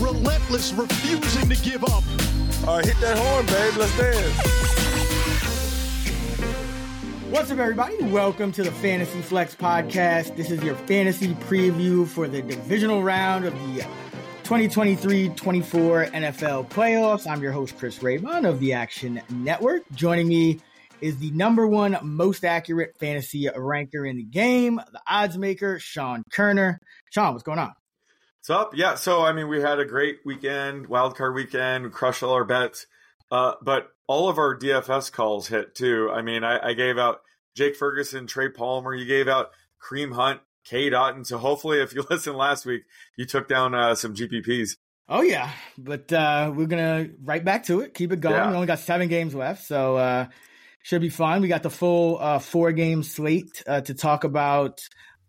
Relentless, refusing to give up. All right, hit that horn, babe. Let's dance. What's up, everybody? Welcome to the Fantasy Flex Podcast. This is your fantasy preview for the divisional round of the 2023-24 NFL playoffs. I'm your host, Chris Raybon of the Action Network. Joining me is the number one most accurate fantasy ranker in the game, the odds maker, Sean Koerner. Sean, what's going on? What's up? Yeah, so I mean, we had a great weekend, wild card weekend, we crushed all our bets, uh, but all of our DFS calls hit too. I mean, I, I gave out Jake Ferguson, Trey Palmer, you gave out Kareem Hunt, Cade Otton. So hopefully, if you listened last week, you took down uh, some GPPs. Oh yeah, but uh, we're gonna right back to it. Keep it going. Yeah. We only got seven games left, so uh, should be fun. We got the full uh, four game slate uh, to talk about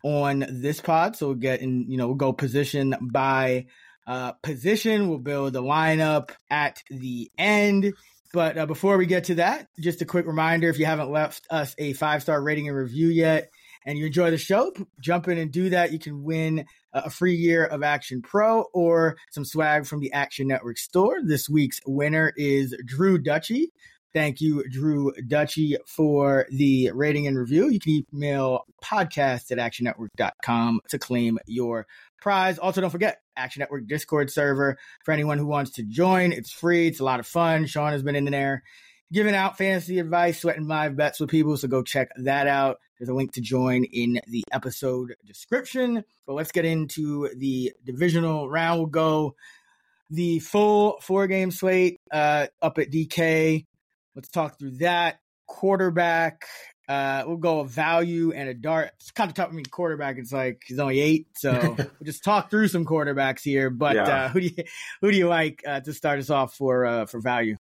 on this pod. So we'll get in, you know, we'll go position by uh, position. We'll build the lineup at the end. But uh, before we get to that, just a quick reminder if you haven't left us a five star rating and review yet and you enjoy the show, jump in and do that. You can win a free year of Action Pro or some swag from the Action Network store. This week's winner is Drew Dutchy. Thank you, Drew Dutchy, for the rating and review. You can email podcast at actionnetwork.com to claim your prize. Also, don't forget Action Network Discord server for anyone who wants to join. It's free. It's a lot of fun. Sean has been in there giving out fantasy advice, sweating live bets with people. So go check that out. There's a link to join in the episode description. But let's get into the divisional round. We'll go the full four game slate uh, up at DK. Let's talk through that. Quarterback, uh, we'll go a value and a dart. It's kind of tough. I mean, quarterback, it's like he's only eight, so we'll just talk through some quarterbacks here. But yeah. uh, who do you who do you like uh, to start us off for uh, for value?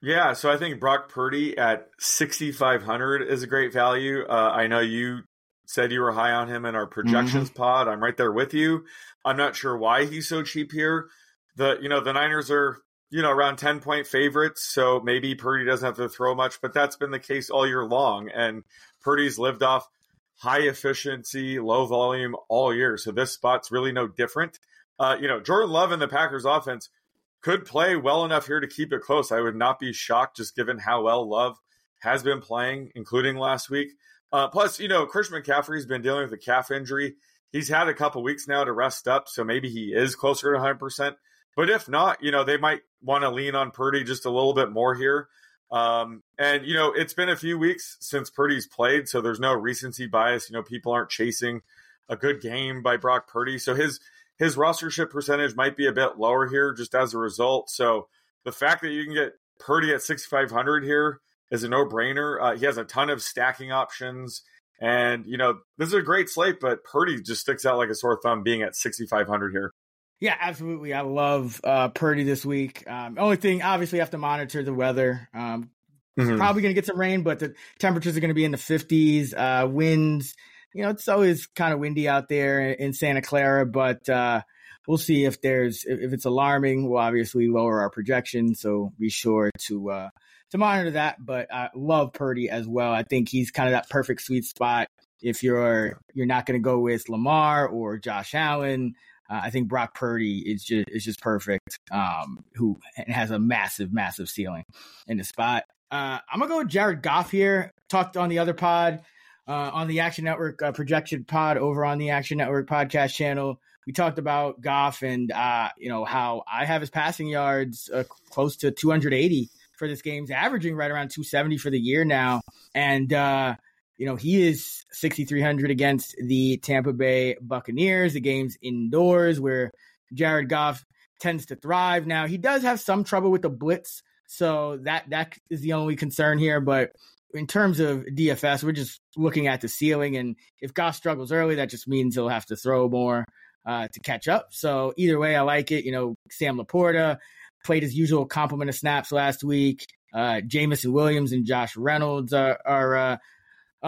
Yeah, so I think Brock Purdy at sixty five hundred is a great value. Uh, I know you said you were high on him in our projections mm-hmm. pod. I'm right there with you. I'm not sure why he's so cheap here. The you know the Niners are you know, around 10 point favorites. So maybe Purdy doesn't have to throw much, but that's been the case all year long. And Purdy's lived off high efficiency, low volume all year. So this spot's really no different. Uh, you know, Jordan Love and the Packers offense could play well enough here to keep it close. I would not be shocked just given how well Love has been playing, including last week. Uh, plus, you know, Christian McCaffrey's been dealing with a calf injury. He's had a couple weeks now to rest up, so maybe he is closer to 100%. But if not, you know, they might want to lean on Purdy just a little bit more here. Um, and, you know, it's been a few weeks since Purdy's played, so there's no recency bias. You know, people aren't chasing a good game by Brock Purdy. So his his rostership percentage might be a bit lower here just as a result. So the fact that you can get Purdy at 6,500 here is a no brainer. Uh, he has a ton of stacking options. And, you know, this is a great slate, but Purdy just sticks out like a sore thumb being at 6,500 here. Yeah, absolutely. I love uh, Purdy this week. Um, only thing, obviously, you have to monitor the weather. Um, mm-hmm. Probably going to get some rain, but the temperatures are going to be in the 50s. Uh, winds, you know, it's always kind of windy out there in Santa Clara, but uh, we'll see if there's if it's alarming. We'll obviously lower our projection, so be sure to uh, to monitor that. But I love Purdy as well. I think he's kind of that perfect sweet spot if you're you're not going to go with Lamar or Josh Allen. Uh, I think Brock Purdy is just is just perfect. Um, who has a massive, massive ceiling in the spot. Uh, I'm gonna go with Jared Goff here. Talked on the other pod, uh, on the Action Network uh, projection pod over on the Action Network podcast channel. We talked about Goff and uh, you know how I have his passing yards uh, close to 280 for this game. He's averaging right around 270 for the year now, and you know, he is 6,300 against the Tampa Bay Buccaneers. The game's indoors where Jared Goff tends to thrive. Now, he does have some trouble with the blitz. So that that is the only concern here. But in terms of DFS, we're just looking at the ceiling. And if Goff struggles early, that just means he'll have to throw more uh, to catch up. So either way, I like it. You know, Sam LaPorta, played his usual complement of snaps last week. Uh, Jameson Williams and Josh Reynolds are are uh,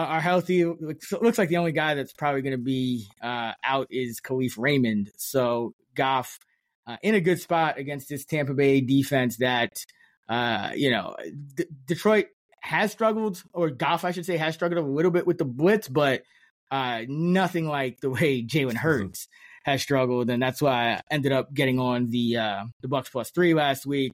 are healthy. Looks, looks like the only guy that's probably going to be uh, out is Kalif Raymond. So Goff uh, in a good spot against this Tampa Bay defense that uh, you know D- Detroit has struggled, or Goff I should say has struggled a little bit with the blitz, but uh, nothing like the way Jalen Hurts has struggled, and that's why I ended up getting on the uh, the Bucs plus three last week.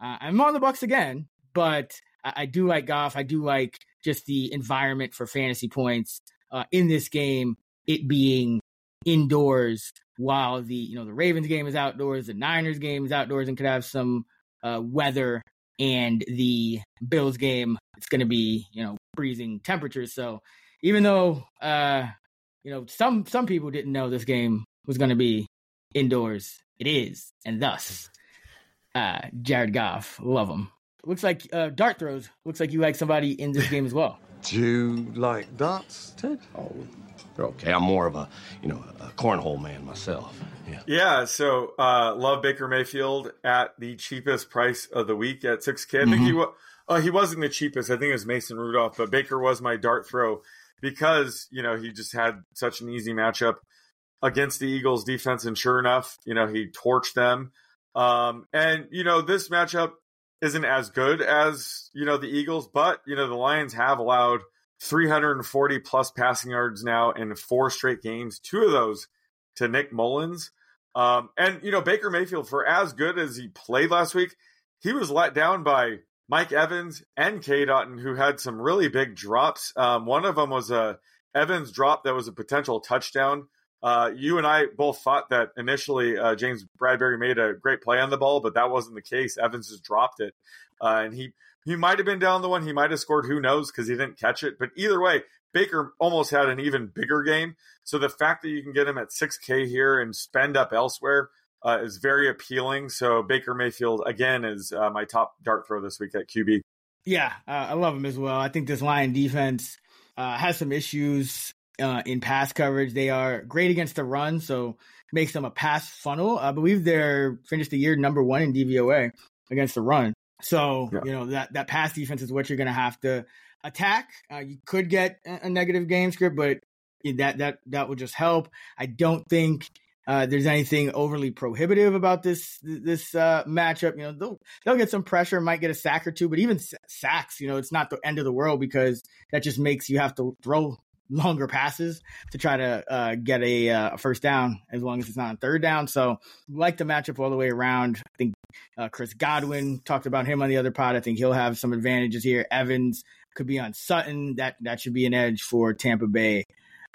Uh, I'm on the Bucs again, but I, I, do like Goff. I do like just the environment for fantasy points uh, in this game. It being indoors, while the you know the Ravens game is outdoors, the Niners game is outdoors, and could have some uh, weather, and the Bills game it's going to be you know freezing temperatures. So even though uh, you know some some people didn't know this game was going to be indoors, it is, and thus uh, Jared Goff, love him. Looks like uh, dart throws. Looks like you like somebody in this game as well. Do you like darts, Ted? Oh, they're okay. I'm more of a, you know, a cornhole man myself. Yeah. Yeah. So, uh, love Baker Mayfield at the cheapest price of the week at 6K. I think mm-hmm. he was. Uh, he wasn't the cheapest. I think it was Mason Rudolph, but Baker was my dart throw because you know he just had such an easy matchup against the Eagles defense, and sure enough, you know he torched them. Um, and you know this matchup isn't as good as you know the Eagles, but you know the Lions have allowed 340 plus passing yards now in four straight games. Two of those to Nick Mullens, Um, and you know Baker Mayfield, for as good as he played last week, he was let down by Mike Evans and Cade Otton, who had some really big drops. Um, one of them was a Evans drop that was a potential touchdown. Uh, you and I both thought that initially uh, James Bradberry made a great play on the ball, but that wasn't the case. Evans just dropped it, uh, and he he might have been down the one. He might have scored. Who knows? Because he didn't catch it. But either way, Baker almost had an even bigger game. So the fact that you can get him at 6K here and spend up elsewhere uh, is very appealing. So Baker Mayfield again is uh, my top dart throw this week at QB. Yeah, uh, I love him as well. I think this Lion defense uh, has some issues uh, in pass coverage. They are great against the run, so makes them a pass funnel. I believe they're finished the year number one in DVOA against the run. So yeah. you know that that pass defense is what you're going to have to attack. Uh, you could get a negative game script, but that that that would just help. I don't think uh, there's anything overly prohibitive about this this uh, matchup. You know, they'll they'll get some pressure, might get a sack or two, but even sacks, you know, it's not the end of the world because that just makes you have to throw longer passes to try to uh, get a, uh, first down as long as it's not on third down. So like the matchup all the way around. I think uh, Chris Godwin talked about him on the other pod. I think he'll have some advantages here. Evans could be on Sutton. That that should be an edge for Tampa Bay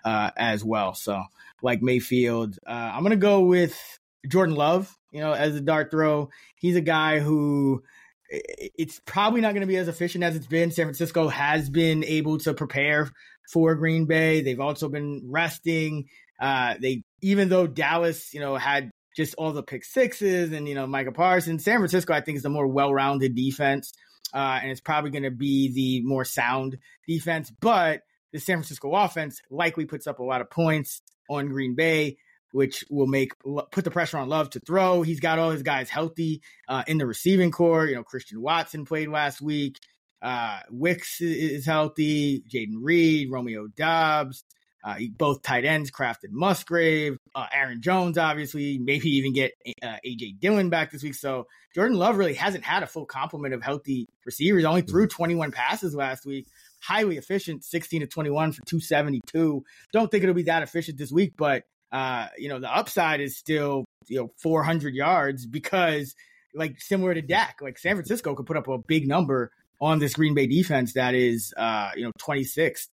uh, as well. So like Mayfield, uh, I'm gonna go with Jordan Love. You know, as a dart throw, he's a guy who it's probably not going to be as efficient as it's been. San Francisco has been able to prepare for Green Bay. They've also been resting. Uh, they even though Dallas, you know, had just all the pick sixes and you know Micah Parsons, San Francisco, I think is a more well-rounded defense, uh, and it's probably going to be the more sound defense. But the San Francisco offense likely puts up a lot of points on Green Bay which will make put the pressure on Love to throw. He's got all his guys healthy uh, in the receiving corps. You know, Christian Watson played last week. Uh, Wicks is healthy. Jayden Reed, Romeo Doubs, uh, both tight ends, Kraft and Musgrave. Uh, Aaron Jones, obviously, maybe even get uh, AJ Dillon back this week. So Jordan Love really hasn't had a full complement of healthy receivers. Only threw 21 passes last week. Highly efficient, 16 to 21 for 272. Don't think it'll be that efficient this week, but uh, you know, the upside is still, you know, 400 yards because, like, similar to Dak, like San Francisco could put up a big number on this Green Bay defense that is, uh, you know, 26th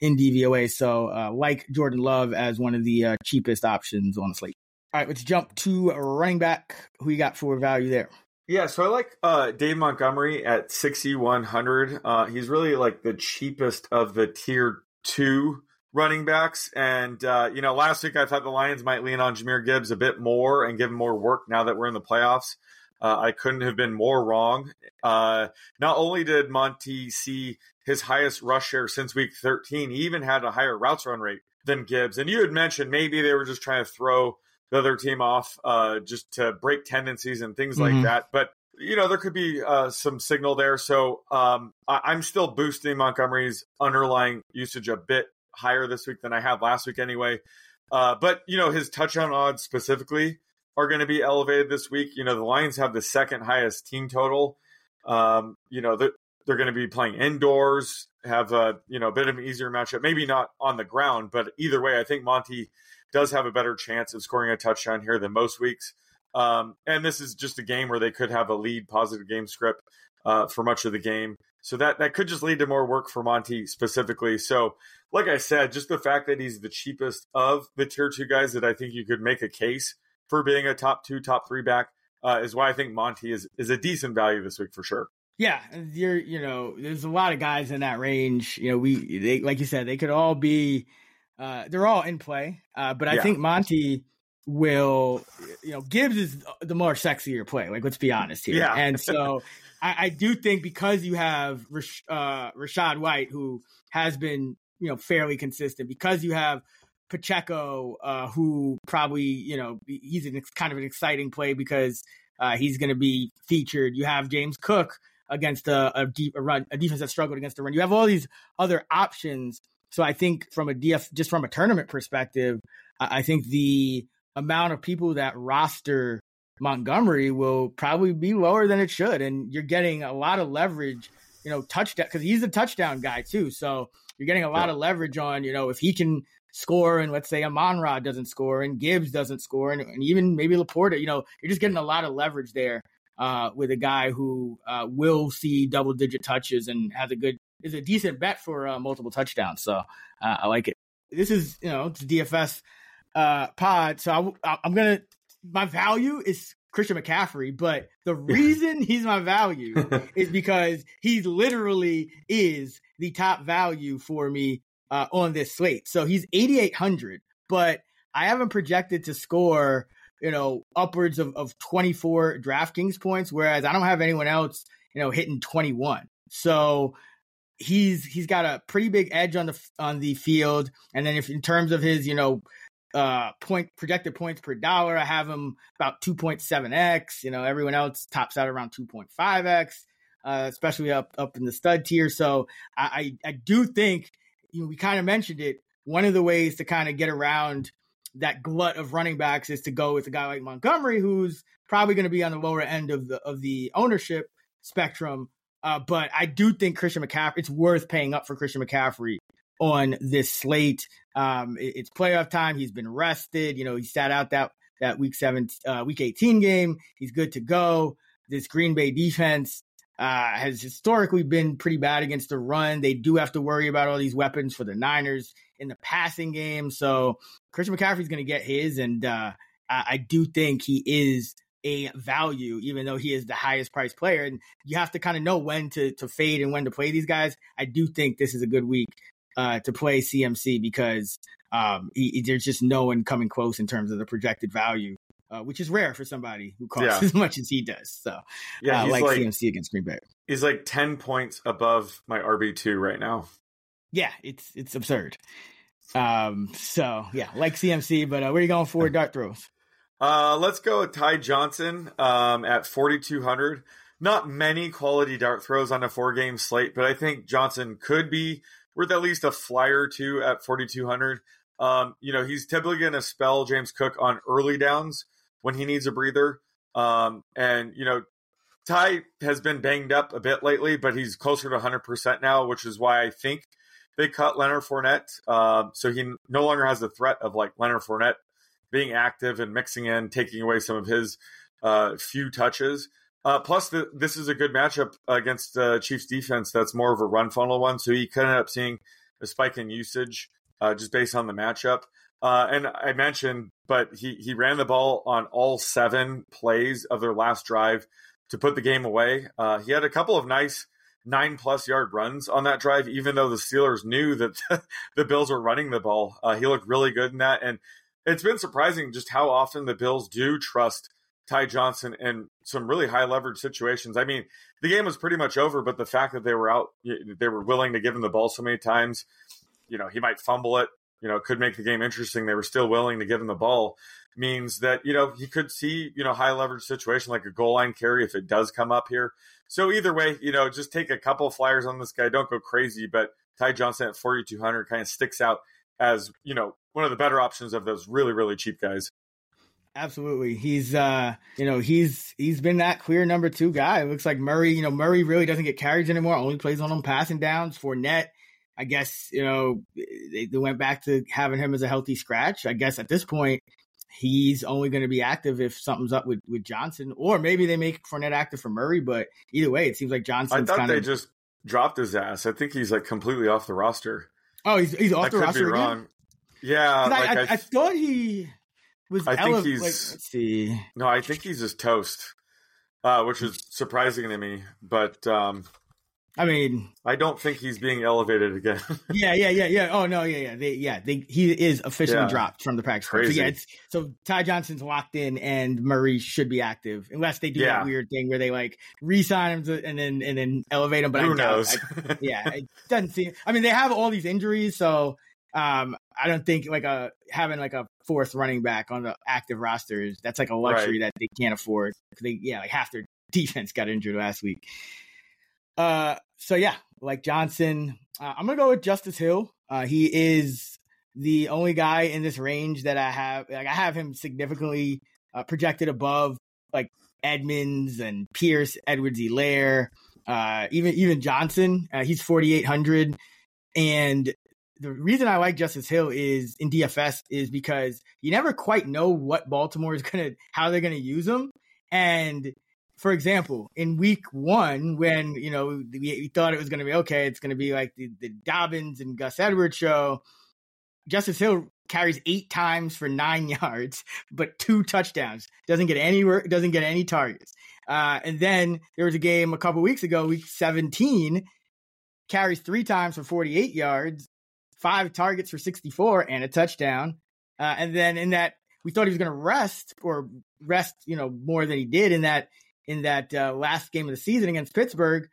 in DVOA. So, uh, like Jordan Love as one of the uh, cheapest options on the slate. All right, let's jump to running back. Who you got for value there? Yeah, so I like uh, Dave Montgomery at 6,100. Uh, he's really like the cheapest of the tier two running backs. And, uh, you know, last week I thought the Lions might lean on Jahmyr Gibbs a bit more and give him more work now that we're in the playoffs. Uh, I couldn't have been more wrong. Uh, not only did Monty see his highest rush share since week 13, he even had a higher routes run rate than Gibbs. And you had mentioned maybe they were just trying to throw the other team off uh, just to break tendencies and things mm-hmm. like that. But you know, there could be uh, some signal there. So um, I- am still boosting Montgomery's underlying usage a bit higher this week than I have last week anyway. Uh, but, you know, his touchdown odds specifically are going to be elevated this week. You know, the Lions have the second highest team total. Um, you know, they're, they're going to be playing indoors, have a, you know, a bit of an easier matchup. Maybe not on the ground, but either way, I think Monty does have a better chance of scoring a touchdown here than most weeks. Um, and this is just a game where they could have a lead positive game script uh, for much of the game. So that that could just lead to more work for Monty specifically. So, like I said, just the fact that he's the cheapest of the tier two guys that I think you could make a case for being a top two, top three back uh, is why I think Monty is is a decent value this week for sure. Yeah, you're you know, there's a lot of guys in that range. You know, we they like you said, they could all be uh, they're all in play. Uh, but I yeah. think Monty will, you know, Gibbs is the more sexier play. Like, let's be honest here. Yeah. And so I, I, do think because you have Rash, uh, Rachaad White, who has been, you know, fairly consistent, because you have Pacheco, uh, who probably, you know, he's an, kind of an exciting play because uh, he's going to be featured. You have James Cook against a, a deep a run, a defense that struggled against the run. You have all these other options. So I think from a DF, just from a tournament perspective, I, I think the amount of people that roster Montgomery will probably be lower than it should. And you're getting a lot of leverage, you know, touchdown because he's a touchdown guy too. So you're getting a lot yeah. of leverage on, you know, if he can score and let's say Amon-Ra doesn't score and Gibbs doesn't score and, and, even maybe LaPorta, you know, you're just getting a lot of leverage there uh, with a guy who uh, will see double digit touches and has a good is a decent bet for uh, multiple touchdowns. So uh, I like it. This is you know it's DFS uh, pod. So I, I'm gonna my value is Christian McCaffrey, but the reason he's my value is because he literally is the top value for me uh, on this slate. So he's 8,800, but I haven't projected to score, you know, upwards of, of 24 DraftKings points, whereas I don't have anyone else, you know, hitting 21. So he's he's got a pretty big edge on the on the field, and then if in terms of his, you know, uh point projected points per dollar i have him about 2.7x you know everyone else tops out around 2.5x uh, especially up up in the stud tier so i i, I do think you know, we kind of mentioned it one of the ways to kind of get around that glut of running backs is to go with a guy like montgomery who's probably going to be on the lower end of the of the ownership spectrum uh, but I do think Christian McCaffrey, it's worth paying up for Christian McCaffrey on this slate. Um, it, it's playoff time. He's been rested. You know, he sat out that that week seven, uh, week eighteen game. He's good to go. This Green Bay defense uh, has historically been pretty bad against the run. They do have to worry about all these weapons for the Niners in the passing game. So Christian McCaffrey's going to get his, and uh, I, I do think he is a value, even though he is the highest priced player. And you have to kind of know when to to fade and when to play these guys. I do think this is a good week uh, to play CMC because um, he, there's just no one coming close in terms of the projected value, uh, which is rare for somebody who costs yeah. as much as he does. So, yeah, uh, like, like, CMC against Green Bay. He's like ten points above my RB two right now. Yeah, it's it's absurd. Um, so yeah, like CMC, but uh, where are you going for dart throws? Uh, let's go with Ty Johnson um, at 4,200. Not many quality dart throws on a four game slate, but I think Johnson could be worth at least a flyer or two at 4,200. Um, you know, he's typically going to spell James Cook on early downs when he needs a breather. Um, and, you know, Ty has been banged up a bit lately, but he's closer to 100% now, which is why I think they cut Leonard Fournette. Uh, so he no longer has the threat of like Leonard Fournette being active and mixing in, taking away some of his uh, few touches. Uh, plus, the, this is a good matchup against uh, Chiefs defense that's more of a run funnel one. So he could end up seeing a spike in usage uh, just based on the matchup. Uh, and I mentioned, but he, he ran the ball on all seven plays of their last drive to put the game away. Uh, he had a couple of nice nine plus yard runs on that drive, even though the Steelers knew that the Bills were running the ball. Uh, he looked really good in that. And it's been surprising just how often the Bills do trust Ty Johnson in some really high leverage situations. I mean, the game was pretty much over, but the fact that they were out, they were willing to give him the ball so many times, you know, he might fumble it, you know, could make the game interesting. They were still willing to give him the ball means that, you know, he could see, you know, high leverage situation like a goal line carry if it does come up here. So either way, you know, just take a couple flyers on this guy. Don't go crazy, but Ty Johnson at 4,200 kind of sticks out as, you know, one of the better options of those really, really cheap guys. Absolutely. He's uh you know, he's he's been that clear number two guy. It looks like Murray, you know, Murray really doesn't get carries anymore, only plays on them passing downs Fournette. I guess, you know, they, they went back to having him as a healthy scratch. I guess at this point, he's only going to be active if something's up with, with Johnson, or maybe they make Fournette active for Murray. But either way, it seems like Johnson. I thought they of, just dropped his ass. I think he's like completely off the roster. Oh, he's he's off I the could roster be again? wrong. Yeah, like I, I, I, I thought he was. I think ele- he's- like, let's see. no, I think he's just toast, uh, which is surprising to me. But um, I mean, I don't think he's being elevated again. yeah, yeah, yeah, yeah. Oh no, yeah, yeah, they, yeah. They, he is officially Yeah. dropped from the practice squad. So yeah, it's so Ty Johnson's locked in, and Murray should be active unless they do Yeah. that weird thing where they like re-sign him to, and then and then elevate him. But Who I knows? I- yeah, it doesn't seem. I mean, they have all these injuries, so um, I don't think like a having like a fourth running back on the active roster is that's like a luxury that they can't afford. They yeah, like half their defense got injured last week. Uh, so yeah, like Johnson, uh, I'm gonna go with Justice Hill. Uh, he is the only guy in this range that I have. Like I have him significantly uh, projected above like Edmonds and Pierce, Edwards-Helaire, uh, even even Johnson. Uh, he's 4,800, and the reason I like Justice Hill is in DFS is because you never quite know what Baltimore is gonna how they're gonna use him, and for example, in week one, when you know we, we thought it was going to be okay, it's going to be like the, the Dobbins and Gus Edwards show. Justice Hill carries eight times for nine yards, but two touchdowns. Doesn't get any. Doesn't get any targets. Uh, and then there was a game a couple weeks ago, week seventeen, carries three times for forty-eight yards, five targets for sixty-four, and a touchdown. Uh, and then in that, we thought he was going to rest or rest, you know, more than he did in that in that uh, last game of the season against Pittsburgh,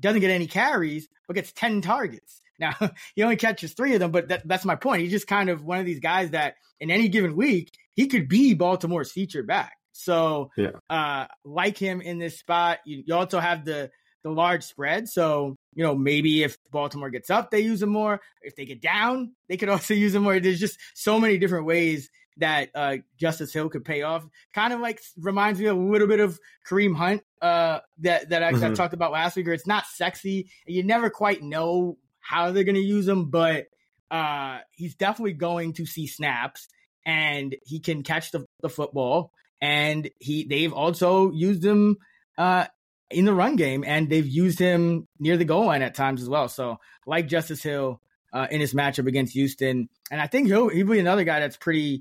doesn't get any carries, but gets 10 targets. Now, he only catches three of them, but that, that's my point. He's just kind of one of these guys that in any given week, he could be Baltimore's featured back. So, Yeah. uh, like him in this spot, you, you also have the, the large spread. So, you know, maybe if Baltimore gets up, they use him more. If they get down, they could also use him more. There's just so many different ways that uh, Justice Hill could pay off. Kind of like reminds me a little bit of Kareem Hunt uh, that that I, I Mhm. talked about last week. Where it's not sexy, and you never quite know how they're going to use him, but uh, he's definitely going to see snaps, and he can catch the, the football. And he they've also used him uh, in the run game, and they've used him near the goal line at times as well. So, like Justice Hill uh, in his matchup against Houston, and I think he'll he'll be another guy that's pretty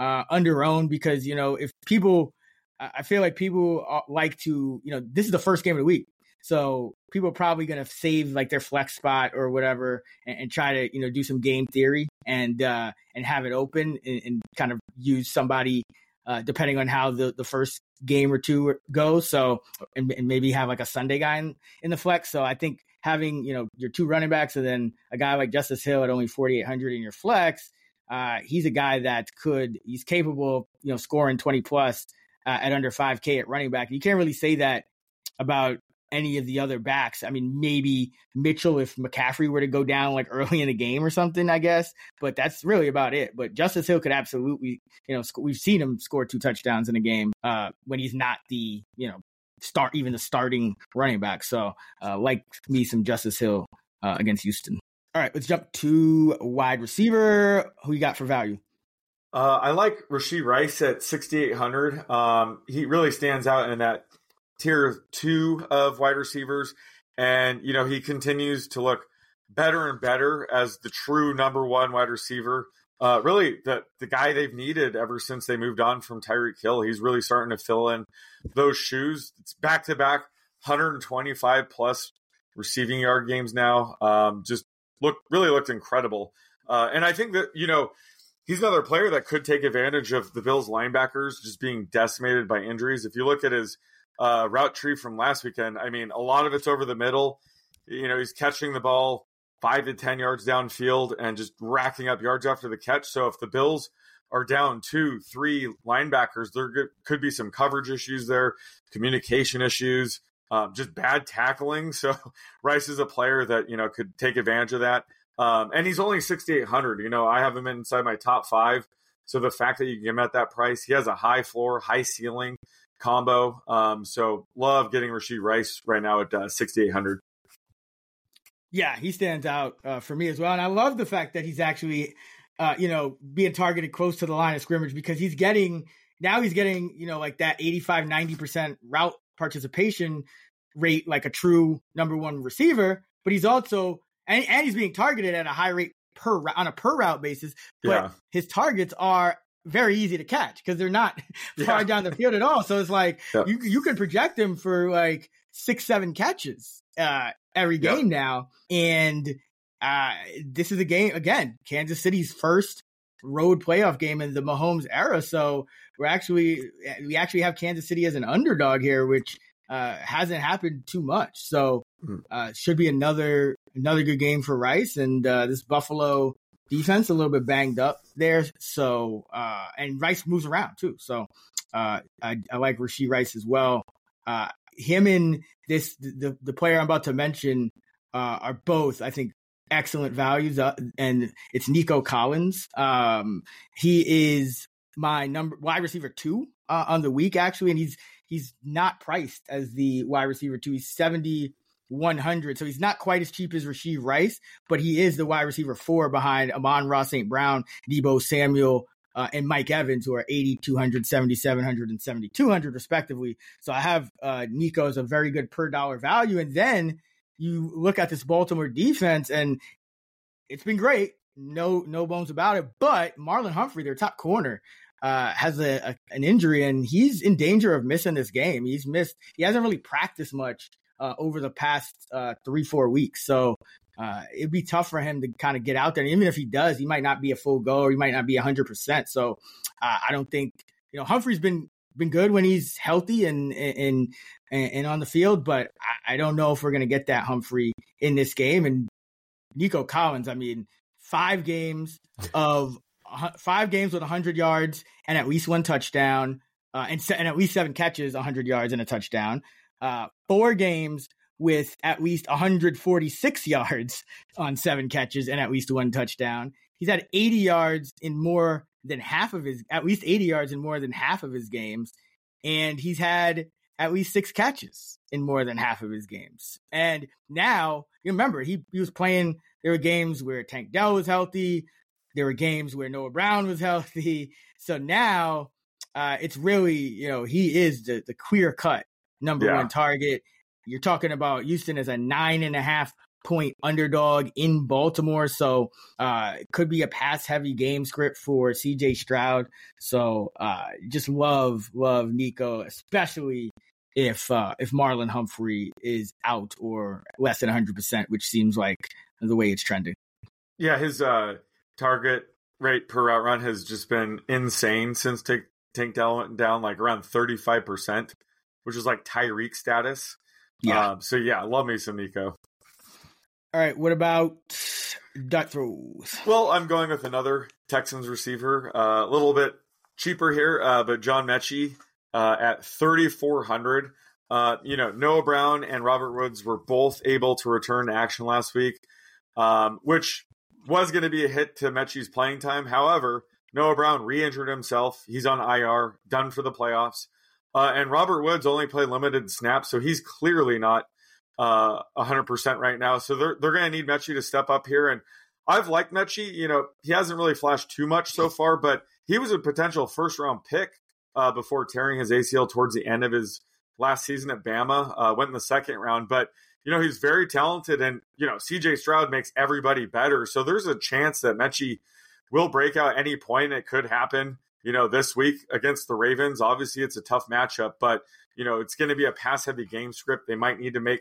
uh, underowned because you know if people, I I feel like people uh, like to you know this is the first game of the week, so people are probably going to save like their flex spot or whatever and, and try to you know do some game theory and uh, and have it open and, and kind of use somebody uh, depending on how the, the first game or two goes. So and, and maybe have like a Sunday guy in, in the flex. So I think having you know your two running backs and then a guy like Justice Hill at only 4,800 in your flex, uh, he's a guy that could he's capable of you know scoring 20 plus uh, at under 5K at running back. You can't really say that about any of the other backs. I mean, maybe Mitchell if McCaffrey were to go down like early in the game or something, I guess. But that's really about it. But Justice Hill could absolutely, you know, sc- we've seen him score two touchdowns in a game uh, when he's not the, you know, start even the starting running back. So, uh, like me, some Justice Hill uh, against Houston. All right, let's jump to wide receiver. Who you got for value? Uh, I like Rashee Rice at 6,800. Um, he really stands out in that tier two of wide receivers. And, you know, he continues to look better and better as the true number one wide receiver. Uh, really, the, the guy they've needed ever since they moved on from Tyreek Hill. He's really starting to fill in those shoes. It's back to back 125 plus receiving yard games now. Um, just look, really looked incredible. Uh, and I think that, you know, he's another player that could take advantage of the Bills linebackers just being decimated by injuries. If you look at his uh, route tree from last weekend, I mean, a lot of it's over the middle. You know, he's catching the ball five to 10 yards downfield and just racking up yards after the catch. So if the Bills are down two, three linebackers, there could be some coverage issues there, communication issues, um, just bad tackling. So Rice is a player that, you know, could take advantage of that. Um, and he's only 6,800. You know, I have him inside my top five. So the fact that you can get him at that price, he has a high floor, high ceiling combo. Um, so love getting Rashee Rice right now at uh, 6,800. Yeah, he stands out uh, for me as well. And I love the fact that he's actually, uh, you know, being targeted close to the line of scrimmage because he's getting, now he's getting, you know, like that 85, 90% route participation rate, like a true number one receiver. But he's also, and, and he's being targeted at a high rate per on a per route basis. But yeah. his targets are very easy to catch because they're not yeah. far down the field at all. So it's like yeah. you you can project him for like six, seven catches uh, every game now. And uh, this is a game again, Kansas City's first road playoff game in the Mahomes era. So we're actually we actually have Kansas City as an underdog here, which uh, hasn't happened too much. So hmm. uh, should be another another good game for Rice and uh, this Buffalo defense a little bit banged up there. So uh, and Rice moves around too. So uh, I, I like Rashee Rice as well. Uh, him and this the the player I'm about to mention are both I think excellent values. and it's Nico Collins. Um, he is my number wide receiver two on the week actually, and he's he's not priced as the wide receiver two. He's seventy one hundred, So he's not quite as cheap as Rashee Rice, but he is the wide receiver four behind Amon-Ra, St. Brown, Deebo Samuel, uh, and Mike Evans, who are 80, 200, 70, 700, and 7200 respectively. So I have uh, Nico as a very good per dollar value. And then you look at this Baltimore defense, and it's been great. No, no bones about it. But Marlon Humphrey, their top corner, uh, has a, a, an injury and he's in danger of missing this game. He's missed. He hasn't really practiced much uh, over the past uh, three four weeks, so. Uh, it'd be tough for him to kind of get out there. And even if he does, he might not be a full go or he might not be 100%. So uh, I don't think, you know, Humphrey's been been good when he's healthy and and and, on the field, but I, I don't know if we're to get that Humphrey in this game. And Nico Collins, I mean, five games of five games with 100 yards and at least one touchdown, uh, and, and at least seven catches, 100 yards and a touchdown. Uh, four games with at least 146 yards on seven catches and at least one touchdown. He's had 80 yards in more than half of his, at least 80 yards in more than half of his games. And he's had at least six catches in more than half of his games. And now, you remember, he, he was playing, there were games where Tank Dell was healthy. There were games where Noah Brown was healthy. So now uh, it's really, you know, he is the, the clear cut number yeah. one target. You're talking about Houston as a nine and a half point underdog in Baltimore. So uh, it could be a pass heavy game script for CJ Stroud. So uh, just love, love Nico, especially if uh, if Marlon Humphrey is out or less than 100%, which seems like the way it's trending. Yeah, his uh, target rate per route run has just been insane since Tank, Tank Dell went down, like around 35%, which is like Tyreek status. Yeah. Um, so, yeah, love me some Nico. All right. What about dot throws? Well, I'm going with another Texans receiver, uh, a little bit cheaper here, uh, but John Metchie uh, at 3,400. Uh, you know, Noah Brown and Robert Woods were both able to return to action last week, um, which was going to be a hit to Metchie's playing time. However, Noah Brown re-injured himself. He's on IR, done for the playoffs. Uh, and Robert Woods only played limited snaps, so he's clearly not uh, 100% right now. So they're, they're going to need Metchie to step up here. And I've liked Metchie. You know, he hasn't really flashed too much so far, but he was a potential first round pick uh, before tearing his ACL towards the end of his last season at Bama. Uh, went in the second round, but you know, he's very talented and, you know, CJ Stroud makes everybody better. So there's a chance that Metchie will break out any point. It could happen, you know, this week against the Ravens. Obviously, it's a tough matchup, but, you know, it's going to be a pass heavy game script. They might need to make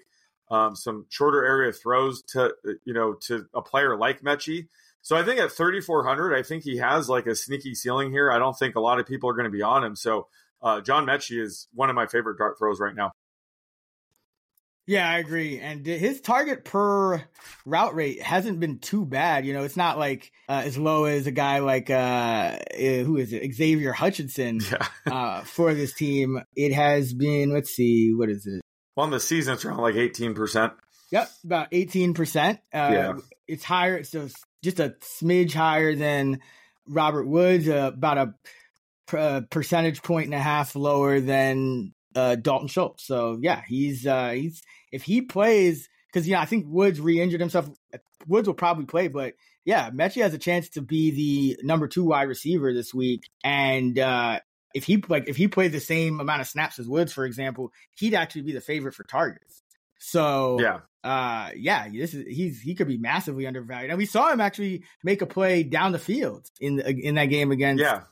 um, some shorter area throws to, you know, to a player like Metchie. So I think at 3,400, I think he has like a sneaky ceiling here. I don't think a lot of people are going to be on him. So uh, John Metchie is one of my favorite dart throws right now. Yeah, I agree. And his target per route rate hasn't been too bad. You know, it's not like uh, as low as a guy like uh, eh, who is it, Xavier Hutchinson Yeah. uh, for this team. It has been. Let's see, what is it? Well, on the season, it's around like 18%. Yep, about eighteen percent. Uh, Yeah. it's higher. It's just a smidge higher than Robert Woods. Uh, about a per- percentage point and a half lower than uh, Dalton Schultz. So yeah, he's uh, he's if he plays because yeah, I think Woods re-injured himself. Woods will probably play, but yeah, Metchie has a chance to be the number two wide receiver this week, and uh, if he like if he played the same amount of snaps as Woods, for example, he'd actually be the favorite for targets. So Yeah. uh yeah this is he's he could be massively undervalued. And we saw him actually make a play down the field in in that game against Yeah.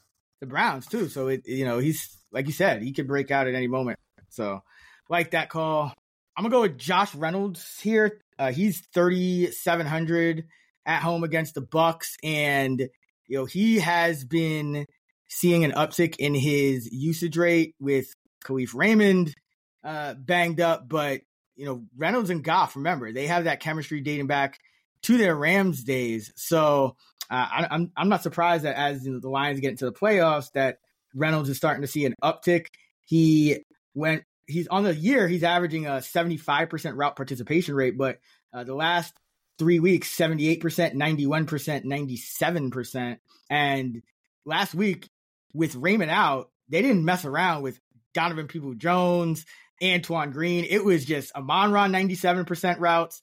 the browns too. So it you know he's like you said he could break out at any moment. So like that call. I'm gonna go with josh reynolds here. Uh he's 3700 at home against the bucs and you know he has been seeing an uptick in his usage rate with kalif raymond uh banged up but you know, Reynolds and Goff, remember, they have that chemistry dating back to their Rams days. So uh, I, I'm I'm not surprised that as you know, the Lions get into the playoffs, that Reynolds is starting to see an uptick. He went he's on the year he's averaging a 75% route participation rate, but uh, the last three weeks 78%, 91%, 97%, and last week with Raymond out, they didn't mess around with Donovan Peoples-Jones. Antoine Green. It was just Amon Ra 97% routes,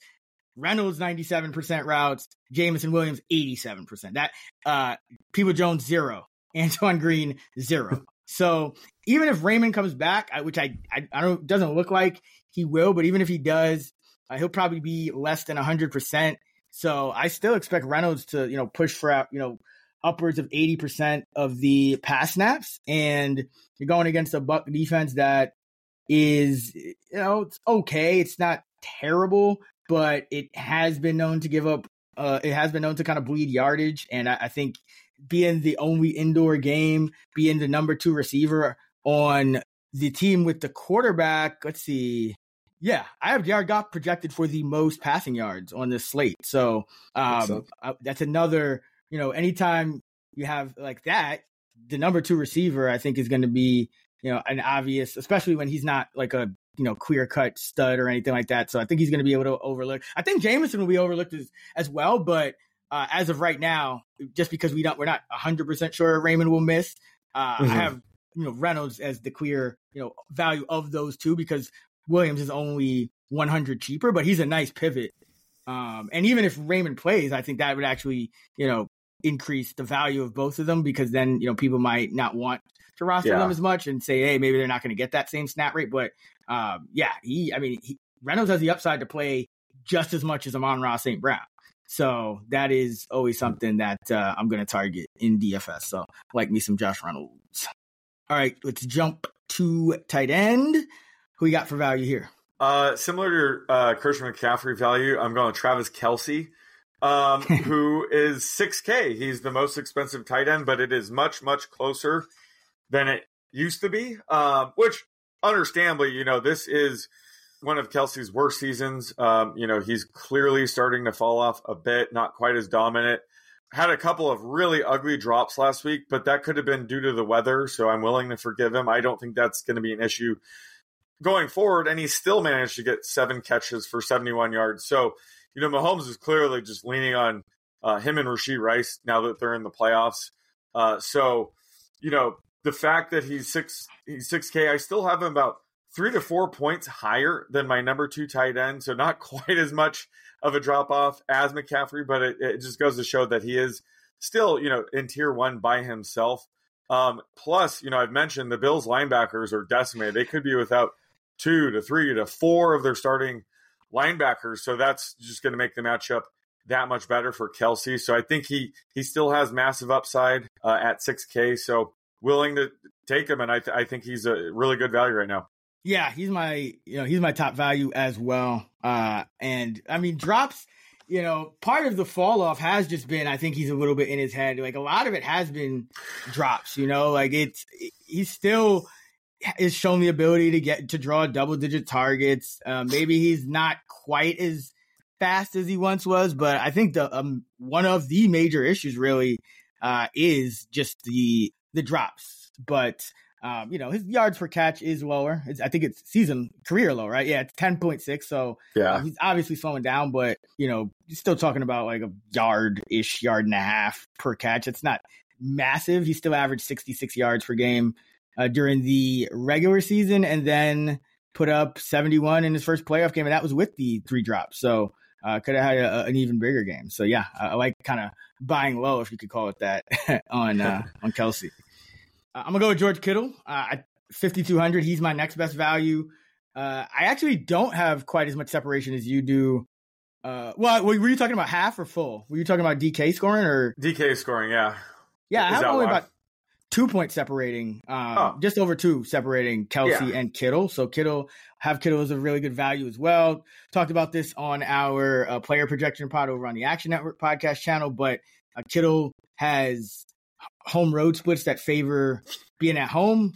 Reynolds 97% routes, Jameson Williams 87%. That uh Peoples-Jones zero, Antoine Green zero. so even if Raymond comes back, which I I, I don't doesn't look like he will, but even if he does, uh, he'll probably be less than 100%. So I still expect Reynolds to, you know, push for you know, upwards of 80% of the pass snaps and you're going against a Buck defense that is you know it's okay it's not terrible but it has been known to give up uh it has been known to kind of bleed yardage and i, I think being the only indoor game being the number two receiver on the team with the quarterback let's see yeah i have jared goff projected for the most passing yards on this slate so um sense. uh, that's another you know anytime you have like that the number two receiver i think is going to be you know, an obvious, especially when he's not like a you know clear cut stud or anything like that. So I think he's going to be able to overlook. I think Jameson will be overlooked as, as well, but uh, as of right now, just because we don't, we're not hundred percent sure Raymond will miss. Uh, Mhm. I have you know Reynolds as the clear you know value of those two because Williams is only one hundred cheaper, but he's a nice pivot. Um, and even if Raymond plays, I think that would actually you know increase the value of both of them because then you know people might not want to roster Yeah. them as much and say, hey, maybe they're not going to get that same snap rate. But um, yeah, he, I mean, he, Reynolds has the upside to play just as much as Amon-Ra St. Brown. So that is always something that uh, I'm going to target in DFS. So like me some Josh Reynolds. All right, let's jump to tight end. Who you got for value here? Uh, similar to uh, Christian McCaffrey value, I'm going Travis Kelce, um, who is 6K. He's the most expensive tight end, but it is much, much closer than it used to be. Um, which, understandably, you know, this is one of Kelce's worst seasons. Um, you know, he's clearly starting to fall off a bit, not quite as dominant. Had a couple of really ugly drops last week, but that could have been due to the weather. So I'm willing to forgive him. I don't think that's going to be an issue going forward, and he still managed to get seven catches for 71 yards. So, you know, Mahomes is clearly just leaning on uh, him and Rashee Rice now that they're in the playoffs. Uh, so, you know, the fact that he's six, he's six K, I still have him about three to four points higher than my number two tight end. So not quite as much of a drop off as McCaffrey, but it, it just goes to show that he is still, you know, in tier one by himself. Um, plus, you know, I've mentioned the Bills linebackers are decimated. They could be without two to three to four of their starting linebackers. So that's just going to make the matchup that much better for Kelce. So I think he he still has massive upside uh, at 6K. So willing to take him, and I th- I think he's a really good value right now. Yeah, he's my you know he's my top value as well. Uh, and I mean drops. You know, part of the fall off has just been I think he's a little bit in his head. Like a lot of it has been drops. You know, like it's he's still is shown the ability to get to draw double digit targets. Uh, maybe he's not quite as fast as he once was, but I think the um, one of the major issues really uh, is just the the drops. But um, you know, his yards per catch is lower. It's, I think it's season career low, right? Yeah, it's ten point six. So yeah, he's obviously slowing down, but you know, he's still talking about like a yard ish, yard and a half per catch. It's not massive. He still averaged sixty six yards per game uh, during the regular season, and then put up seventy one in his first playoff game, and that was with the three drops. So uh, could have had a, an even bigger game. So yeah, I, I like kind of buying low, if you could call it that, on uh, on Kelce. Uh, I'm gonna go with George Kittle. Uh, at 5200, he's my next best value. Uh, I actually don't have quite as much separation as you do. Uh, well, were you talking about half or full? Were you talking about DK scoring or DK scoring? Yeah, yeah. I have only about two points separating, um, oh. just over two separating Kelce yeah. and Kittle. So Kittle have Kittle as a really good value as well. Talked about this on our uh, player projection pod over on the Action Network podcast channel, but uh, Kittle has home road splits that favor being at home.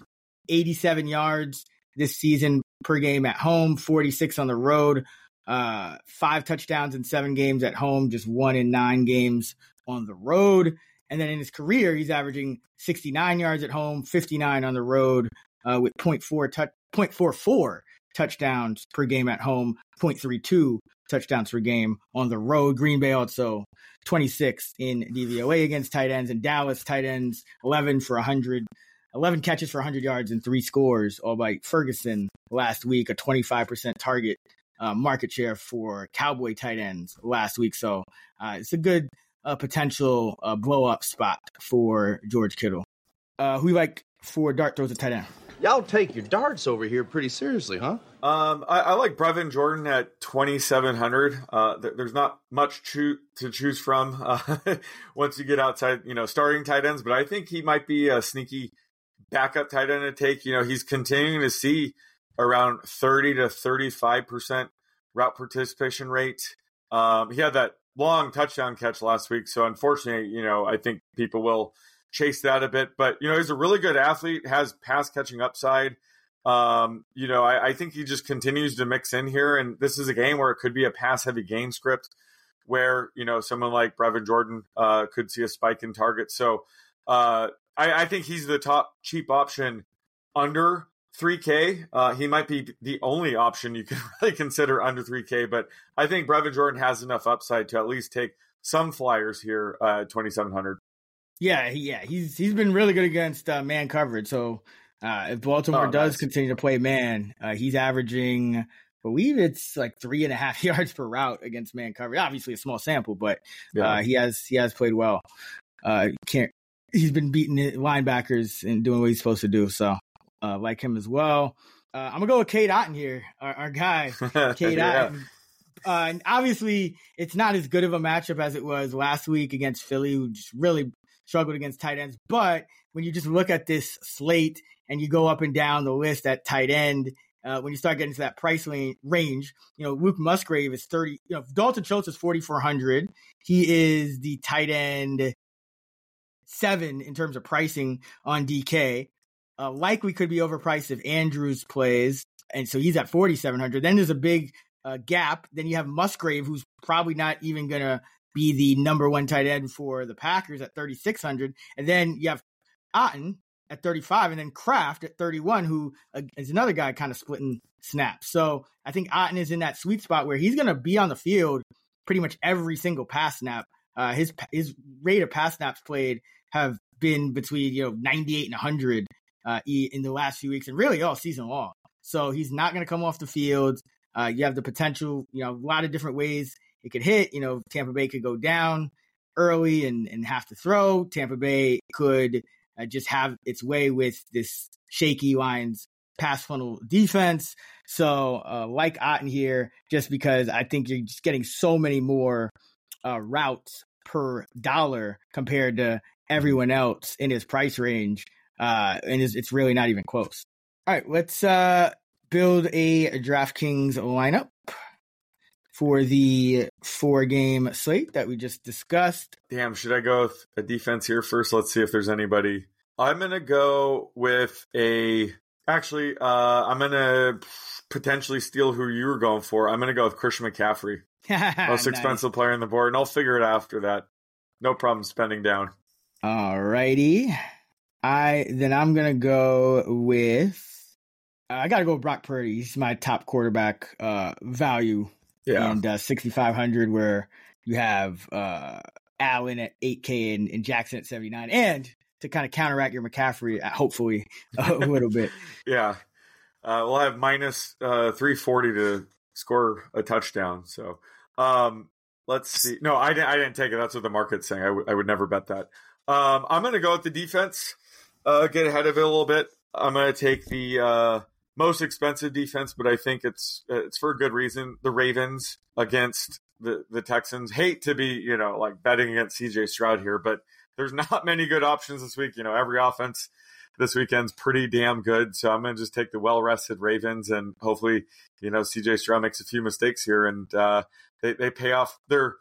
87 yards this season per game at home, 46 on the road, uh, five touchdowns in seven games at home, just one in nine games on the road. And then in his career, he's averaging 69 yards at home, 59 on the road, uh, with 0.4 touch, 0.44 touchdowns per game at home, 0.32 touchdowns per game on the road. Green Bay also 26 in DVOA against tight ends, and Dallas tight ends 11 for 100, 11 catches for 100 yards and three scores, all by Ferguson last week, a 25% target uh, market share for Cowboy tight ends last week. So uh, it's a good uh, potential uh, blow up spot for George Kittle. Uh, who you like for dart throws at tight end? Y'all take your darts over here pretty seriously, huh? Um, I, I like Brevin Jordan at twenty seven hundred. Uh, th- there's not much cho- to choose from uh, once you get outside, you know, starting tight ends. But I think he might be a sneaky backup tight end to take. You know, he's continuing to see around thirty to thirty five percent route participation rate. Um, he had that long touchdown catch last week, so unfortunately, you know, I think people will chase that a bit. But you know, he's a really good athlete, has pass catching upside. Um, you know, I, I, think he just continues to mix in here, and this is a game where it could be a pass heavy game script, where you know someone like Brevin Jordan uh, could see a spike in targets. So uh, I, I, think he's the top cheap option under 3K. Uh, he might be the only option you can really consider under 3K, but I think Brevin Jordan has enough upside to at least take some flyers here uh, at 2,700. Yeah, yeah, he's he's been really good against uh, man coverage. So uh, if Baltimore oh, does nice. continue to play man, uh, he's averaging, I believe it's like three and a half yards per route against man coverage. Obviously, a small sample, but yeah. Uh, he has he has played well. Uh, can't he's been beating linebackers and doing what he's supposed to do. So uh, like him as well. I'm gonna go with Cade Otton here, our, our guy, Cade yeah. Otton. Uh, and obviously, it's not as good of a matchup as it was last week against Philly, who just really struggled against tight ends. But when you just look at this slate and you go up and down the list at tight end, uh, when you start getting to that price range, you know, Luke Musgrave is 30, you know, Dalton Schultz is 4,400. He is the tight end seven in terms of pricing on DK. Uh, likely could be overpriced if Andrews plays. And so he's at 4,700. Then there's a big uh, gap. Then you have Musgrave, who's probably not even going to be the number one tight end for the Packers at 3,600. And then you have Otton at 35 and then Kraft at 31, who uh, is another guy kind of splitting snaps. So I think Otton is in that sweet spot where he's going to be on the field pretty much every single pass snap. Uh, his his rate of pass snaps played have been between you know 98 and 100 uh, in the last few weeks and really all season long. So he's not going to come off the field. Uh, you have the potential, you know, a lot of different ways it could hit. You know, Tampa Bay could go down early and, and have to throw. Tampa Bay could uh, just have its way with this shaky Lions pass funnel defense. So, uh, like Otton here, just because I think you're just getting so many more uh, routes per dollar compared to everyone else in his price range, uh, and it's, it's really not even close. All right, let's uh, build a DraftKings lineup for the four game slate that we just discussed. Damn, should I go with a defense here first? Let's see if there's anybody. I'm going to go with a. Actually, uh, I'm gonna potentially steal who you were going for. I'm gonna go with Christian McCaffrey, most Nice. expensive player on the board, and I'll figure it out after that. No problem spending down. Alrighty. I then I'm gonna go with I gotta go with Brock Purdy. He's my top quarterback uh value Yeah, and uh, 6500 where you have uh Allen at 8k and, and Jackson at 79 and to kind of counteract your McCaffrey uh, hopefully a little bit. yeah. Uh, we'll have minus uh, 340 to score a touchdown. So um, let's see. No, I didn't. I didn't take it. That's what the market's saying. I, w- I would never bet that. Um, I'm going to go with the defense. Uh, get ahead of it a little bit. I'm going to take the uh, most expensive defense, but I think it's it's for a good reason. The Ravens against the the Texans. Hate to be you know like betting against CJ Stroud here, but there's not many good options this week. You know, every offense this weekend's pretty damn good. So I'm going to just take the well rested Ravens and hopefully, you know, CJ Stroud makes a few mistakes here and uh, they, they pay off their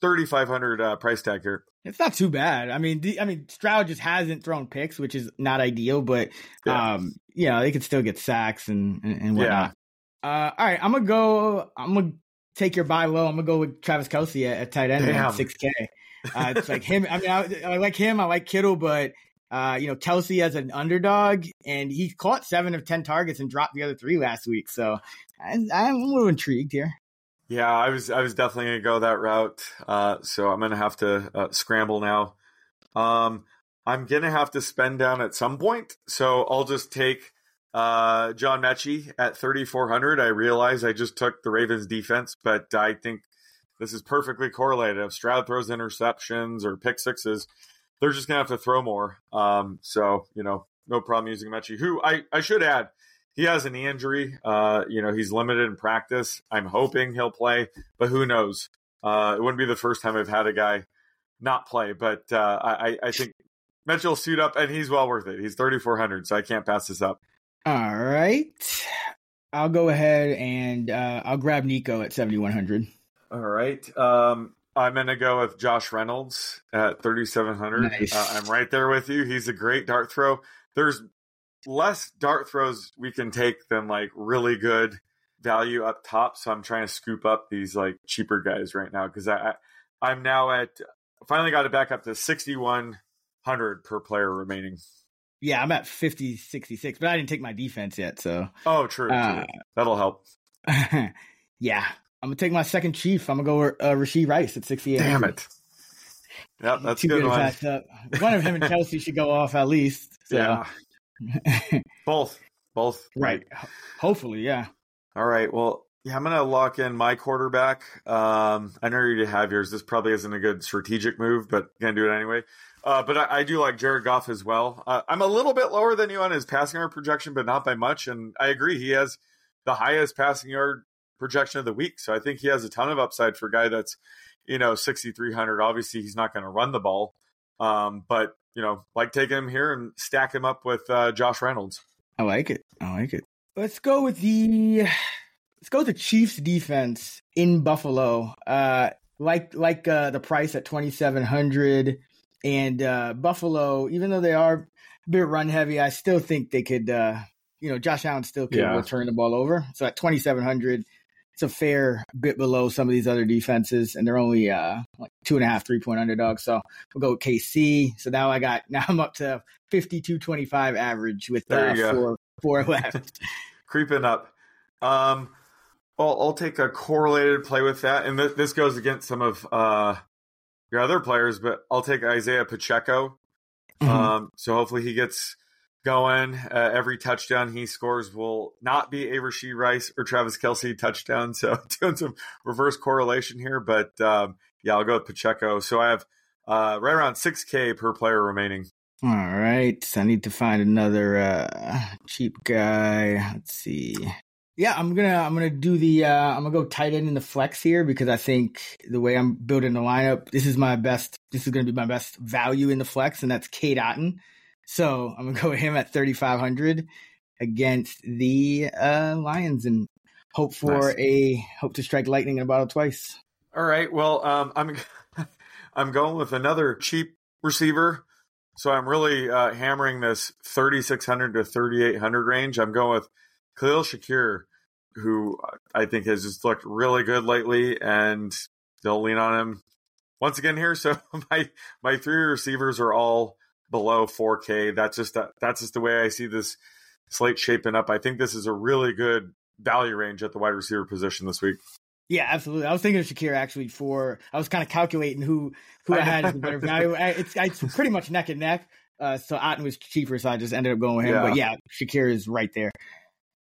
3,500 uh, price tag here. It's not too bad. I mean, the, I mean, Stroud just hasn't thrown picks, which is not ideal, but Yeah. um, you know, they could still get sacks and and, and whatnot. Uh, all right, I'm gonna go. I'm gonna take your buy low. I'm gonna go with Travis Kelce at, at tight end at six K. Uh, it's like him. I mean, I, I like him. I like Kittle, but uh, you know, Kelce as an underdog, and he caught seven of ten targets and dropped the other three last week. So I, I'm a little intrigued here. Yeah, I was I was definitely to go that route. Uh, so I'm to have to uh, scramble now. Um, I'm to have to spend down at some point. So I'll just take uh, John Metchie at 3,400. I realize I just took the Ravens defense, but I think this is perfectly correlated. If Stroud throws interceptions or pick sixes, they're just to have to throw more. Um, so, you know, no problem using Metchie, who I, I should add, he has an knee injury. Uh, you know, he's limited in practice. I'm hoping he'll play, but who knows? Uh, it wouldn't be the first time I've had a guy not play, but uh, I, I think Mitchell suit up and he's well worth it. He's 3,400, so I can't pass this up. All right, I'll go ahead and uh, I'll grab Nico at 7100. All right. Um, I'm going to go with Josh Reynolds at 3,700. Nice. Uh, I'm right there with you. He's a great dart throw. There's less dart throws we can take than like really good value up top. So I'm trying to scoop up these like cheaper guys right now because I, I I'm now at finally got it back up to 6,100 per player remaining. Yeah, I'm at 50, 66, but I didn't take my defense yet. So, Oh, true. true. Uh, That'll help. yeah, I'm going to take my second chief. I'm going to go uh, Rashee Rice at 68. Damn it. Yep, that's Too good good one. up. One of him and Kelce should go off at least. So. Yeah. Both. Both. right. Hopefully, yeah. All right. Well, yeah, I'm going to lock in my quarterback. Um, I know you have yours. This probably isn't a good strategic move, but to do it anyway. Uh, but I, I do like Jared Goff as well. Uh, I'm a little bit lower than you on his passing yard projection, but not by much. And I agree, he has the highest passing yard projection of the week. So I think he has a ton of upside for a guy that's, you know, 6,300. Obviously, he's not going to run the ball. Um, but, you know, like taking him here and stack him up with uh, Josh Reynolds. I like it. I like it. Let's go with the let's go with the Chiefs defense in Buffalo. Uh like like uh the price at 2700 and uh Buffalo even though they are a bit run heavy, I still think they could uh you know, Josh Allen still could Yeah. turn the ball over. So at 2700 it's a fair bit below some of these other defenses, and they're only uh like two and a half, three point underdogs. So we'll go with KC. So now I got now I'm up to fifty two twenty five average with uh, four four left. creeping up. Um, well, I'll take a correlated play with that, and th- this goes against some of uh, your other players, but I'll take Isaiah Pacheco. Mhm. Um, so hopefully he gets going. Uh, every touchdown he scores will not be a Rashee Rice or Travis Kelce touchdown. So doing some reverse correlation here, but um, yeah, I'll go with Pacheco. So I have uh, right around six K per player remaining. All right, I need to find another uh, cheap guy. Let's see. Yeah, I'm gonna I'm gonna do the uh, I'm gonna go tight end in the flex here because I think the way I'm building the lineup, this is my best. This is gonna be my best value in the flex, and that's Cade Otton. So I'm gonna go with him at 3,500 against the uh, Lions and hope for Nice. a hope to strike lightning in a bottle twice. All right. Well, um, I'm I'm going with another cheap receiver. So I'm really uh, hammering this 3,600 to 3,800 range. I'm going with Khalil Shakir, who I think has just looked really good lately, and they'll lean on him once again here. So my my three receivers are all below 4K. That's just that, that's just the way I see this slate shaping up. I think this is a really good value range at the wide receiver position this week. Yeah, absolutely. I was thinking of Shakir actually for I was kind of calculating who who I had as the better value. It's it's pretty much neck and neck. Uh, so Otton was cheaper, so I just ended up going with him. Yeah. But yeah, Shakir is right there.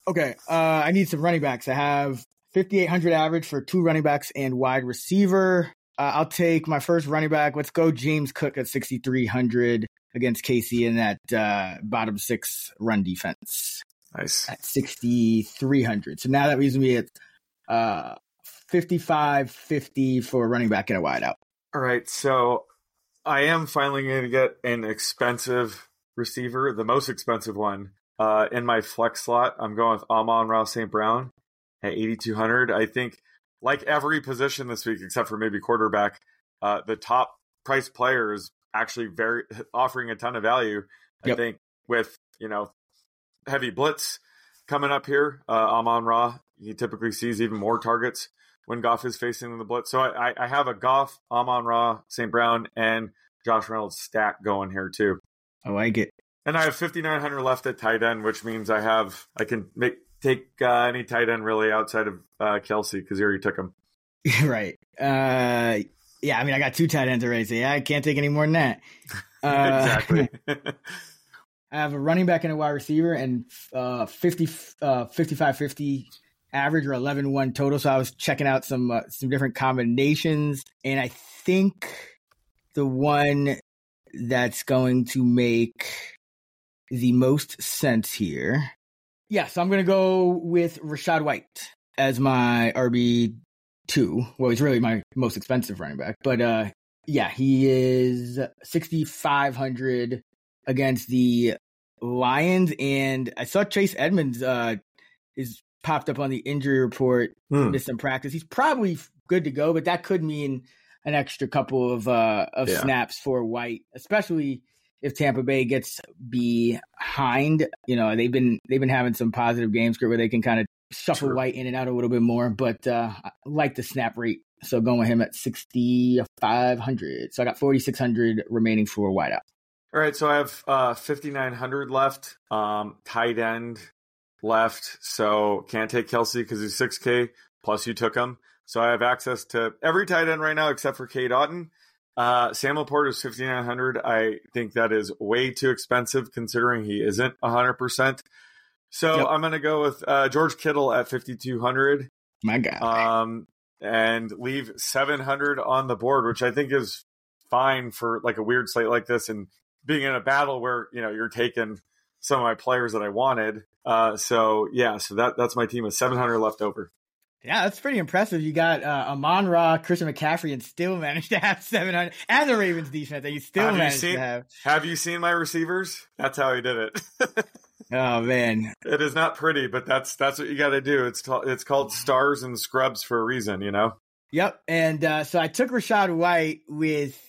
Okay, uh, I need some running backs. I have 5,800 average for two running backs and wide receiver. Uh, I'll take my first running back. Let's go James Cook at 6,300 against Casey in that uh, bottom six run defense. Nice. At 6,300. So now that leaves me at uh, 55 50 for running back and a wideout. All right. So I am finally going to get an expensive receiver, the most expensive one. Uh, in my flex slot, I'm going with Amon-Ra St. Brown at 8,200. I think, like every position this week, except for maybe quarterback, uh, the top price player is actually very offering a ton of value. I yep. think with you know heavy blitz coming up here, uh, Amon Ra he typically sees even more targets when Goff is facing the blitz. So I, I have a Goff, Amon Ra, St. Brown, and Josh Reynolds stack going here too. I like it. And I have 5,900 left at tight end, which means I have I can make take uh, any tight end really outside of uh, Kelce because he already took him. right. Uh, yeah, I mean, I got two tight ends already, so yeah, I can't take any more than that. Uh, exactly. I have a running back and a wide receiver and uh, 50, uh, 55 50 average or 11 1 total. So I was checking out some uh, some different combinations, and I think the one that's going to make the most sense here. Yeah, so I'm going to go with Rachaad White as my RB two. Well, he's really my most expensive running back, but uh, yeah, he is 6,500 against the Lions, and I saw Chase Edmonds uh, is popped up on the injury report, hmm. missed some practice. He's probably good to go, but that could mean an extra couple of uh, of yeah. snaps for White, especially if Tampa Bay gets behind. You know, they've been they've been having some positive games where they can kind of shuffle True. White in and out a little bit more, but uh, I like the snap rate. So going with him at 6,500. So I got 4,600 remaining for wideout. All right. So I have uh, 5,900 left. Um, tight end left. So can't take Kelce because he's 6K. Plus you took him. So I have access to every tight end right now except for Cade Otton. Uh, Sam LaPorta is 5,900. I think that is way too expensive considering he isn't 100%. So yep. I'm going to go with uh, George Kittle at 5,200. My God. Um, and leave 700 on the board, which I think is fine for like a weird slate like this and being in a battle where, you know, you're taking some of my players that I wanted. Uh, so yeah, so that that's my team with 700 left over. Yeah, that's pretty impressive. You got uh, Amon Ra, Christian McCaffrey, and still managed to have 700, and the Ravens defense that you still have managed you seen, to have. Have you seen my receivers? That's how he did it. oh man, it is not pretty, but that's that's what you got to do. It's t- it's called stars and scrubs for a reason, you know. Yep, and uh, so I took Rachaad White with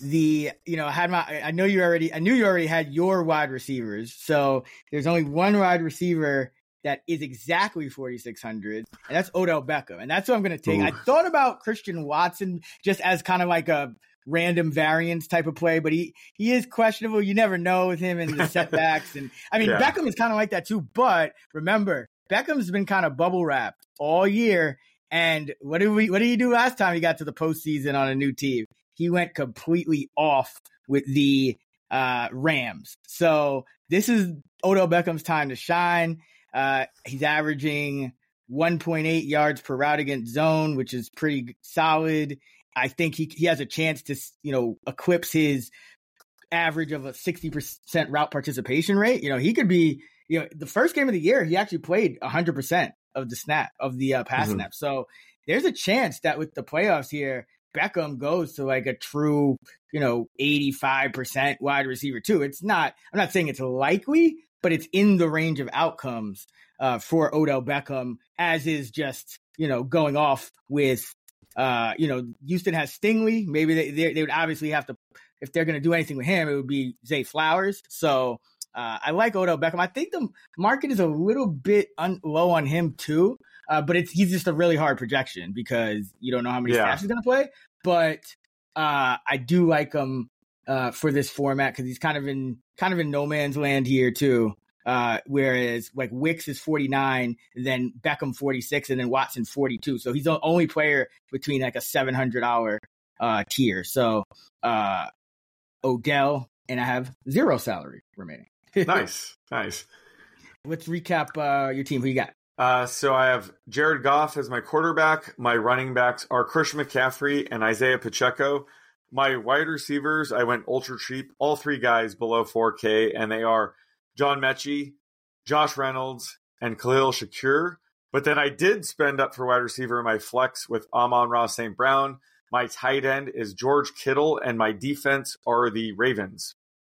the you know I had my I know you already I knew you already had your wide receivers, so there's only one wide receiver that is exactly 4600 and that's Odell Beckham and that's what I'm going to take. Ooh. I thought about Christian Watson just as kind of like a random variance type of play, but he he is questionable. You never know with him and the setbacks and I mean yeah. Beckham is kind of like that too, but remember Beckham's been kind of bubble wrapped all year and what did we what did he do last time he got to the postseason on a new team? He went completely off with the uh, Rams. So this is Odell Beckham's time to shine. Uh, he's averaging 1.8 yards per route against zone, which is pretty solid. I think he he has a chance to you know eclipse his average of a 60% route participation rate. You know, he could be you know the first game of the year he actually played 100% of the snap of the uh, pass mm-hmm. snap. So there's a chance that with the playoffs here Beckham goes to like a true, you know, 85% wide receiver too. It's not I'm not saying it's likely, but it's in the range of outcomes uh, for Odell Beckham, as is just you know going off with uh, you know Houston has Stingley. Maybe they they, they would obviously have to if they're going to do anything with him, it would be Zay Flowers. So uh, I like Odell Beckham. I think the market is a little bit un- low on him too, uh, but it's he's just a really hard projection because you don't know how many Yeah. snaps he's going to play. But uh, I do like him uh, for this format because he's kind of in kind of in no man's land here too. Uh, whereas like Wicks is 49, then Beckham 46, and then Watson 42. So he's the only player between like a 700 hour uh, tier. So uh, Odell, and I have zero salary remaining. nice, nice. Let's recap uh, your team. Who you got? Uh, so I have Jared Goff as my quarterback. My running backs are Christian McCaffrey and Isaiah Pacheco. My wide receivers, I went ultra cheap, all three guys below 4K, and they are John Metchie, Josh Reynolds, and Khalil Shakir. But then I did spend up for wide receiver in my flex with Amon-Ra St. Brown. My tight end is George Kittle, and my defense are the Ravens.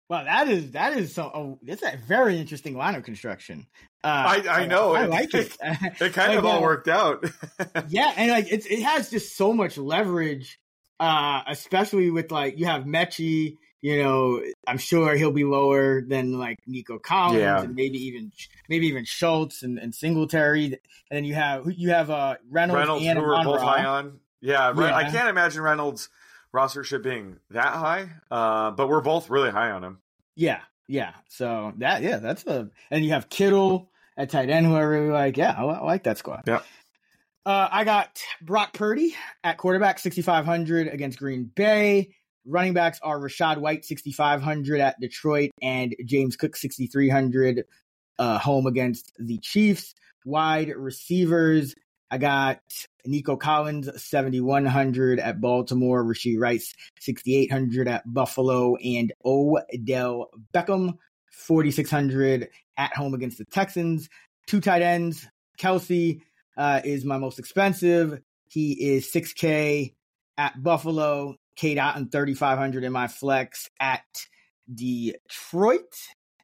Well, that is that is so. Oh, that's a very interesting lineup construction. Uh, I, I know. I like it. It kind Like, of all uh, worked out. yeah, and like it's it has just so much leverage, uh, especially with like you have Metchie. You know, I'm sure he'll be lower than like Nico Collins Yeah. and maybe even maybe even Schultz and, and Singletary. And then you have you have uh Reynolds, Reynolds, and who we're both high on. Yeah, Re- I can't imagine Reynolds' rostership being that high, uh, but we're both really high on him. Yeah, yeah. So that yeah, that's a and you have Kittle at tight end, who I really like. Yeah, I, I like that squad. Yeah. Uh, I got Brock Purdy at quarterback, 6,500 against Green Bay. Running backs are Rachaad White, 6,500 at Detroit, and James Cook, 6,300 uh, home against the Chiefs. Wide receivers, I got Nico Collins, 7,100 at Baltimore. Rashee Rice, 6,800 at Buffalo. And Odell Beckham, 4,600 at home against the Texans. Two tight ends. Kelce uh, is my most expensive. He is 6K at Buffalo. Cade Otton, 3,500 in my flex at Detroit.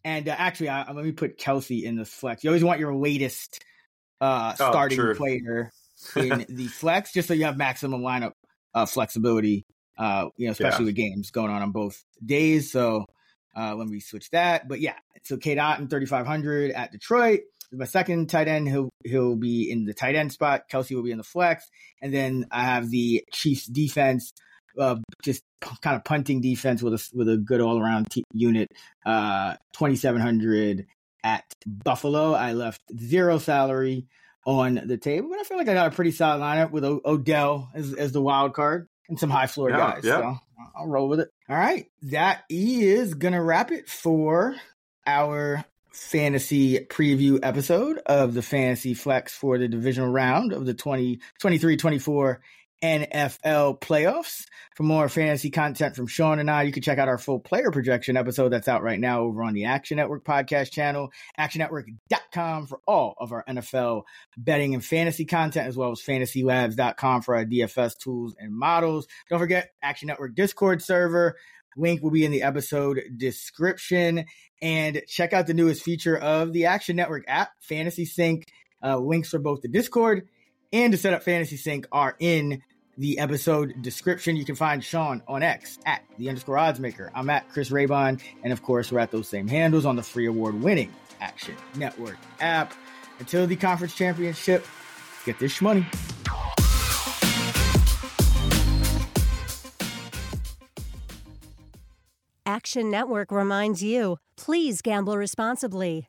And uh, actually, I, let me put Kelce in the flex. You always want your latest uh, Oh, starting true. player in the flex, just so you have maximum lineup uh, flexibility. Uh, you know, especially Yeah. with games going on on both days. So uh, let me switch that. But yeah, so Cade Otton, 3,500 at Detroit. My second tight end, he'll he'll be in the tight end spot. Kelce will be in the flex, and then I have the Chiefs defense, uh, just p- kind of punting defense with a with a good all around t- unit. Uh, 2,700 at Buffalo. I left zero salary on the table, but I feel like I got a pretty solid lineup with o- Odell as as the wild card and some high floor Yeah, guys. yeah. So I'll roll with it. All right, that is gonna wrap it for our fantasy preview episode of the fantasy flex for the divisional round of the 2023 24 NFL playoffs. For more fantasy content from Sean and I, you can check out our full player projection episode that's out right now over on the Action Network podcast channel, actionnetwork.com for all of our NFL betting and fantasy content, as well as fantasylabs.com for our DFS tools and models. Don't forget Action Network Discord server. Link will be in the episode description. And check out the newest feature of the Action Network app, Fantasy Sync. Uh, links for both the Discord and to set up Fantasy Sync are in the episode description. You can find Sean on X at the underscore odds maker. I'm at Chris Raybon. And of course, we're at those same handles on the free award winning Action Network app. Until the conference championship, get this money. Action Network reminds you please gamble responsibly.